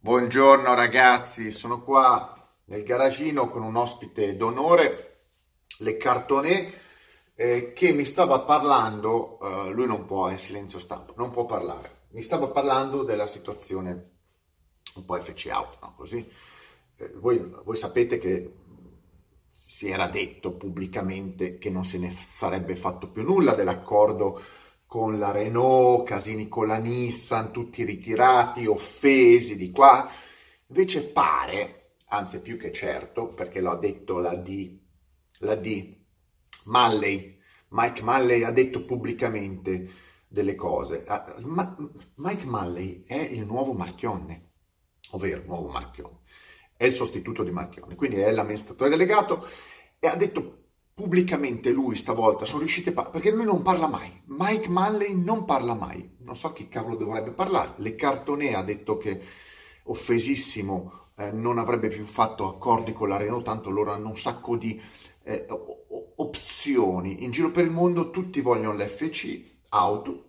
Buongiorno ragazzi, sono qua nel garagino con un ospite d'onore, Le Cartonnet, eh, che mi stava parlando, eh, lui non può, è in silenzio stampa, non può parlare, mi stava parlando della situazione un po' FC out, no? Così, eh, voi, voi sapete che si era detto pubblicamente che non se ne sarebbe fatto più nulla dell'accordo con la Renault, casini con la Nissan, tutti ritirati, offesi di qua. Invece pare, anzi più che certo, perché l'ha detto la D, la D, Malley, Mike Malley ha detto pubblicamente delle cose. Ah, ma, Mike Malley è il nuovo Marchionne, ovvero nuovo Marchionne, è il sostituto di Marchionne, quindi è l'amministratore delegato e ha detto pubblicamente lui stavolta sono riusciti a parlare, perché lui non parla mai, Mike Manley non parla mai, non so chi cavolo dovrebbe parlare, Le Cartonè ha detto che offesissimo eh, non avrebbe più fatto accordi con la Renault, tanto loro hanno un sacco di eh, opzioni, in giro per il mondo tutti vogliono l'FC, auto,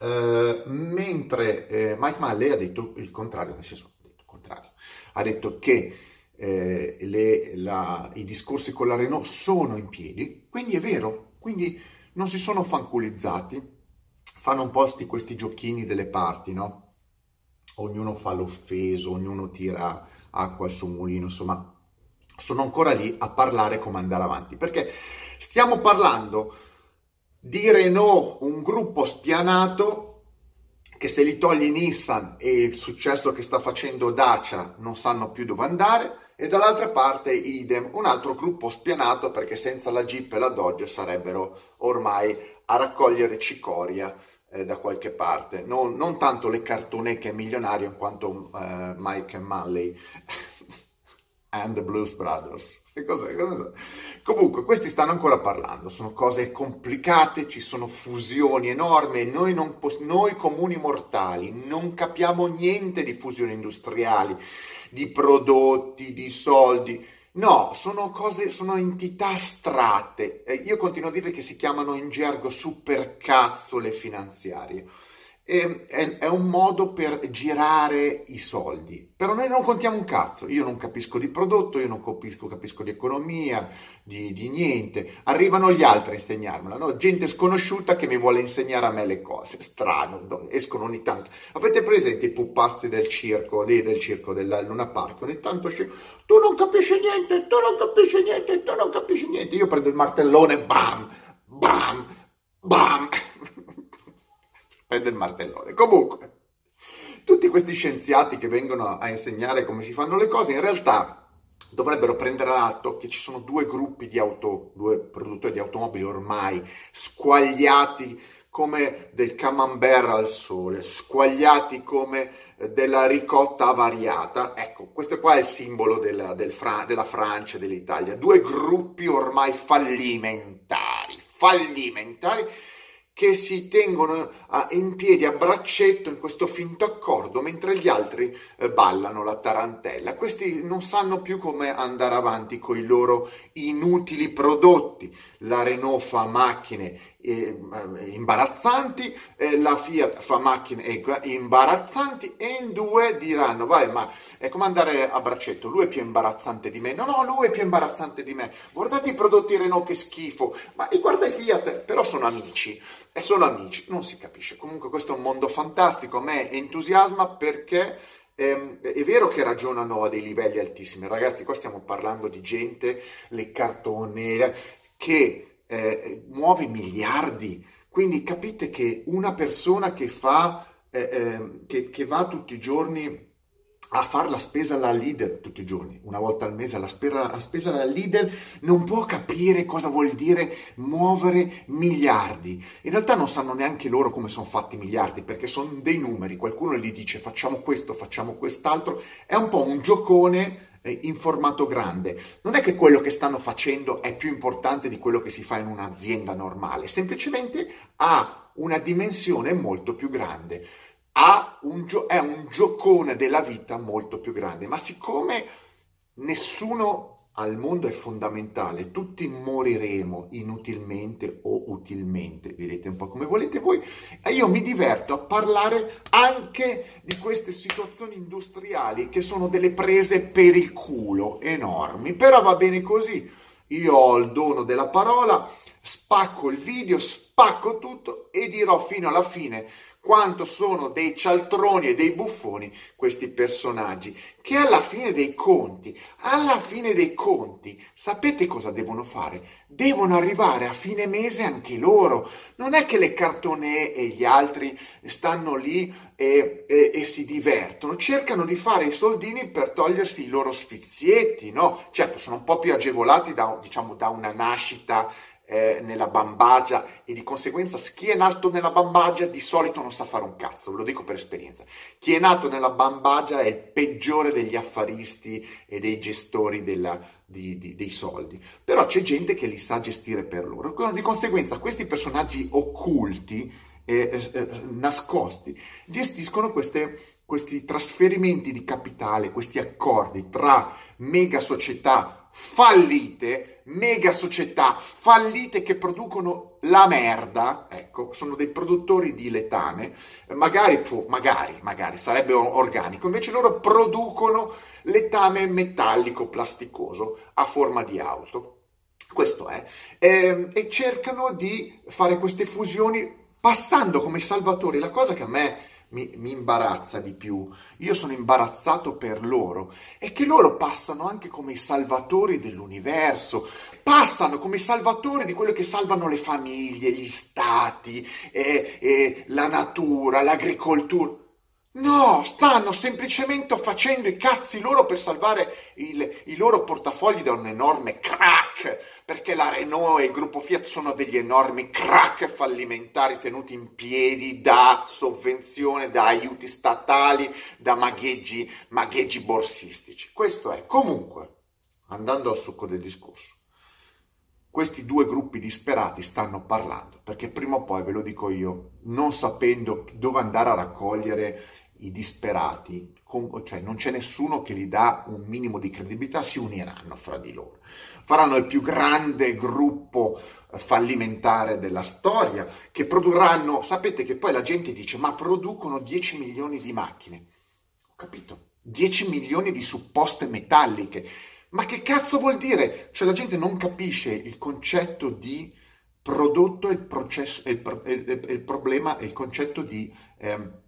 eh, mentre eh, Mike Manley ha detto il contrario, nel senso, ha detto il contrario, ha detto che eh, le, la, i discorsi con la Renault sono in piedi, quindi è vero, quindi non si sono fanculizzati, fanno un po' sti, questi giochini delle parti, no? Ognuno fa l'offeso, ognuno tira acqua al suo mulino, insomma, sono ancora lì a parlare come andare avanti, perché stiamo parlando di Renault, un gruppo spianato che se li togli Nissan e il successo che sta facendo Dacia non sanno più dove andare, e dall'altra parte idem, un altro gruppo spianato perché senza la Jeep e la Dodge sarebbero ormai a raccogliere cicoria eh, da qualche parte. Non, non, tanto le cartone che è milionario in quanto eh, Mike Malley and the Blues Brothers. Che cos'è? Cos'è? Comunque, questi stanno ancora parlando, sono cose complicate, ci sono fusioni enormi, noi, non, noi comuni mortali non capiamo niente di fusioni industriali di prodotti, di soldi. No, sono cose, sono entità astratte. Eh, io continuo a dire che si chiamano in gergo supercazzole finanziarie è, è, un modo per girare i soldi. Però noi non contiamo un cazzo. Io non capisco di prodotto, io non capisco, capisco di economia, di, di, niente. Arrivano gli altri a insegnarmela, no? gente sconosciuta che mi vuole insegnare a me le cose. Strano, escono ogni tanto. Avete presente i pupazzi del circo, lì del circo della Luna Park? Ogni tanto escono, tu non capisci niente, tu non capisci niente, tu non capisci niente. Io prendo il martellone, bam, bam, bam prende il martellone. Comunque, tutti questi scienziati che vengono a insegnare come si fanno le cose, in realtà dovrebbero prendere atto che ci sono due gruppi di auto, due produttori di automobili ormai squagliati come del camembert al sole, squagliati come della ricotta avariata. Ecco, questo qua è il simbolo della, del Fra- della Francia e dell'Italia. Due gruppi ormai fallimentari, fallimentari che si tengono a, in piedi a braccetto in questo finto accordo mentre gli altri eh, ballano la tarantella. Questi non sanno più come andare avanti con i loro inutili prodotti. La Renault fa macchine eh, imbarazzanti, eh, la Fiat fa macchine imbarazzanti e in due diranno vai ma è come andare a braccetto, lui è più imbarazzante di me, no no lui è più imbarazzante di me, guardate i prodotti Renault che schifo, ma guarda i Fiat, però sono amici e sono amici, non si capisce, comunque questo è un mondo fantastico, a me entusiasma perché ehm, è vero che ragionano a dei livelli altissimi, ragazzi, qua stiamo parlando di gente, le cartone, che eh, muove miliardi. Quindi capite che una persona che fa, eh, eh, che, che, va tutti i giorni a fare la spesa alla leader tutti i giorni, una volta al mese la spesa, la spesa alla leader, non può capire cosa vuol dire muovere miliardi. In realtà non sanno neanche loro come sono fatti i miliardi, perché sono dei numeri, qualcuno gli dice facciamo questo, facciamo quest'altro, è un po' un giocone in formato grande. Non è che quello che stanno facendo è più importante di quello che si fa in un'azienda normale, semplicemente ha una dimensione molto più grande. Un gio- è un giocone della vita molto più grande, ma siccome nessuno al mondo è fondamentale, tutti moriremo inutilmente o utilmente, direte un po' come volete voi, e io mi diverto a parlare anche di queste situazioni industriali che sono delle prese per il culo enormi, però va bene così, io ho il dono della parola, spacco il video, spacco tutto e dirò fino alla fine quanto sono dei cialtroni e dei buffoni questi personaggi, che alla fine dei conti, alla fine dei conti, sapete cosa devono fare? Devono arrivare a fine mese anche loro. Non è che le cartone e gli altri stanno lì e, e, e, si divertono, cercano di fare i soldini per togliersi i loro sfizietti, no? Certo, sono un po' più agevolati da, diciamo, da una nascita eh, nella bambagia e di conseguenza chi è nato nella bambagia di solito non sa fare un cazzo, ve lo dico per esperienza. Chi è nato nella bambagia è il peggiore degli affaristi e dei gestori della, di, di, dei soldi, però c'è gente che li sa gestire per loro. Di conseguenza questi personaggi occulti, eh, eh, eh nascosti, gestiscono queste, questi trasferimenti di capitale, questi accordi tra mega società fallite, mega società fallite che producono la merda, ecco, sono dei produttori di letame, magari, magari, magari sarebbe organico, invece loro producono letame metallico plasticoso a forma di auto. Questo è. E, ehm, e cercano di fare queste fusioni passando come salvatori. La cosa che a me mi, mi, imbarazza di più, io sono imbarazzato per loro, è che loro passano anche come i salvatori dell'universo, passano come i salvatori di quello che salvano le famiglie, gli stati, eh, eh, la natura, l'agricoltura. No, stanno semplicemente facendo i cazzi loro per salvare il, i loro portafogli da un enorme crack, perché la Renault e il gruppo Fiat sono degli enormi crack fallimentari tenuti in piedi da sovvenzione, da aiuti statali, da magheggi, magheggi borsistici. Questo è. Comunque, andando al succo del discorso, questi due gruppi disperati stanno parlando, perché prima o poi, ve lo dico io, non sapendo dove andare a raccogliere i disperati, cioè non c'è nessuno che gli dà un minimo di credibilità, si uniranno fra di loro. Faranno il più grande gruppo eh, fallimentare della storia, che produrranno, sapete che poi la gente dice, ma producono 10 milioni di macchine. Ho capito, 10 milioni di supposte metalliche. Ma che cazzo vuol dire? Cioè la gente non capisce il concetto di prodotto e il, processo, il, il, il problema il concetto di... Eh,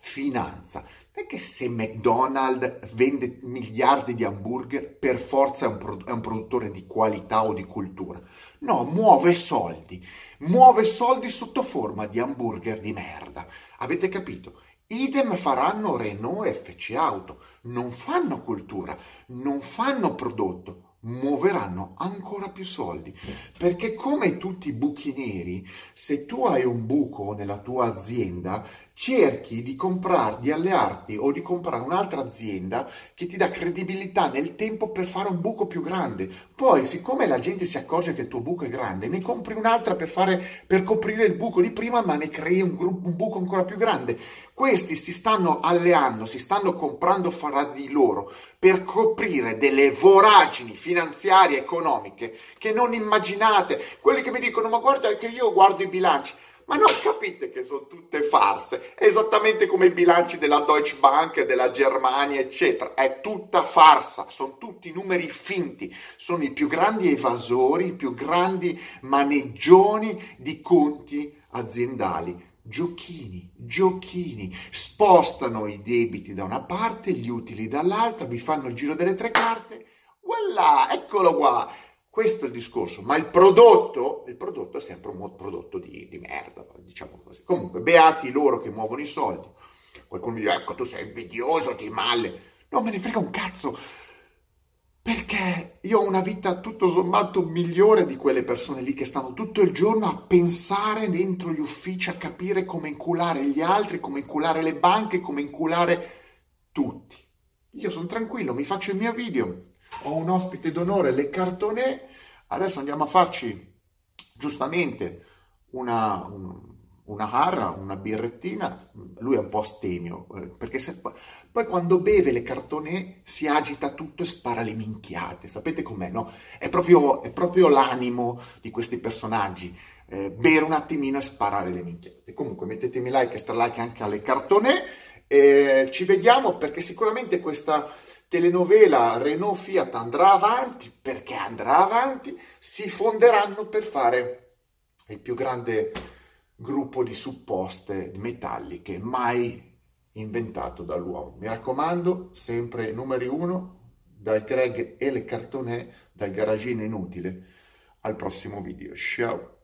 finanza. Non è che se McDonald's vende miliardi di hamburger per forza è un, pro- è un produttore di qualità o di cultura. No, muove soldi, muove soldi sotto forma di hamburger di merda. Avete capito? Idem faranno Renault e FC Auto. Non fanno cultura, non fanno prodotto, muoveranno ancora più soldi. Perché come tutti i buchi neri, se tu hai un buco nella tua azienda, cerchi di comprare, di allearti o di comprare un'altra azienda che ti dà credibilità nel tempo per fare un buco più grande. Poi, siccome la gente si accorge che il tuo buco è grande, ne compri un'altra per, fare, per coprire il buco di prima, ma ne crei un, un buco ancora più grande. Questi si stanno alleando, si stanno comprando fra di loro per coprire delle voragini finanziarie economiche che non immaginate. Quelli che mi dicono: Ma guarda che io guardo i bilanci. Ma non capite che sono tutte farse? Esattamente come i bilanci della Deutsche Bank, della Germania, eccetera. È tutta farsa, sono tutti numeri finti, sono i più grandi evasori, i più grandi maneggioni di conti aziendali. Giochini, giochini, spostano i debiti da una parte, gli utili dall'altra, vi fanno il giro delle tre carte, voilà, eccolo qua questo è il discorso, ma il prodotto, il prodotto è sempre un prodotto di, di merda, diciamo così. Comunque, beati loro che muovono i soldi. Qualcuno mi dice, ecco, tu sei invidioso, ti male. No, me ne frega un cazzo. Perché io ho una vita tutto sommato migliore di quelle persone lì che stanno tutto il giorno a pensare dentro gli uffici, a capire come inculare gli altri, come inculare le banche, come inculare tutti. Io sono tranquillo, mi faccio il mio video, ho un ospite d'onore, le cartone. Adesso andiamo a farci giustamente una, un, una harra, una birrettina, lui è un po' stemio, eh, perché se, poi quando beve le cartone si agita tutto e spara le minchiate, sapete com'è, no? È proprio, è proprio l'animo di questi personaggi, eh, bere un attimino e sparare le minchiate. Comunque mettetemi like e stralike anche alle cartone, eh, ci vediamo perché sicuramente questa telenovela Renault Fiat andrà avanti, perché andrà avanti, si fonderanno per fare il più grande gruppo di supposte metalliche mai inventato dall'uomo. Mi raccomando, sempre numeri uno, dal Greg e le cartone, dal garagino inutile. Al prossimo video. Ciao!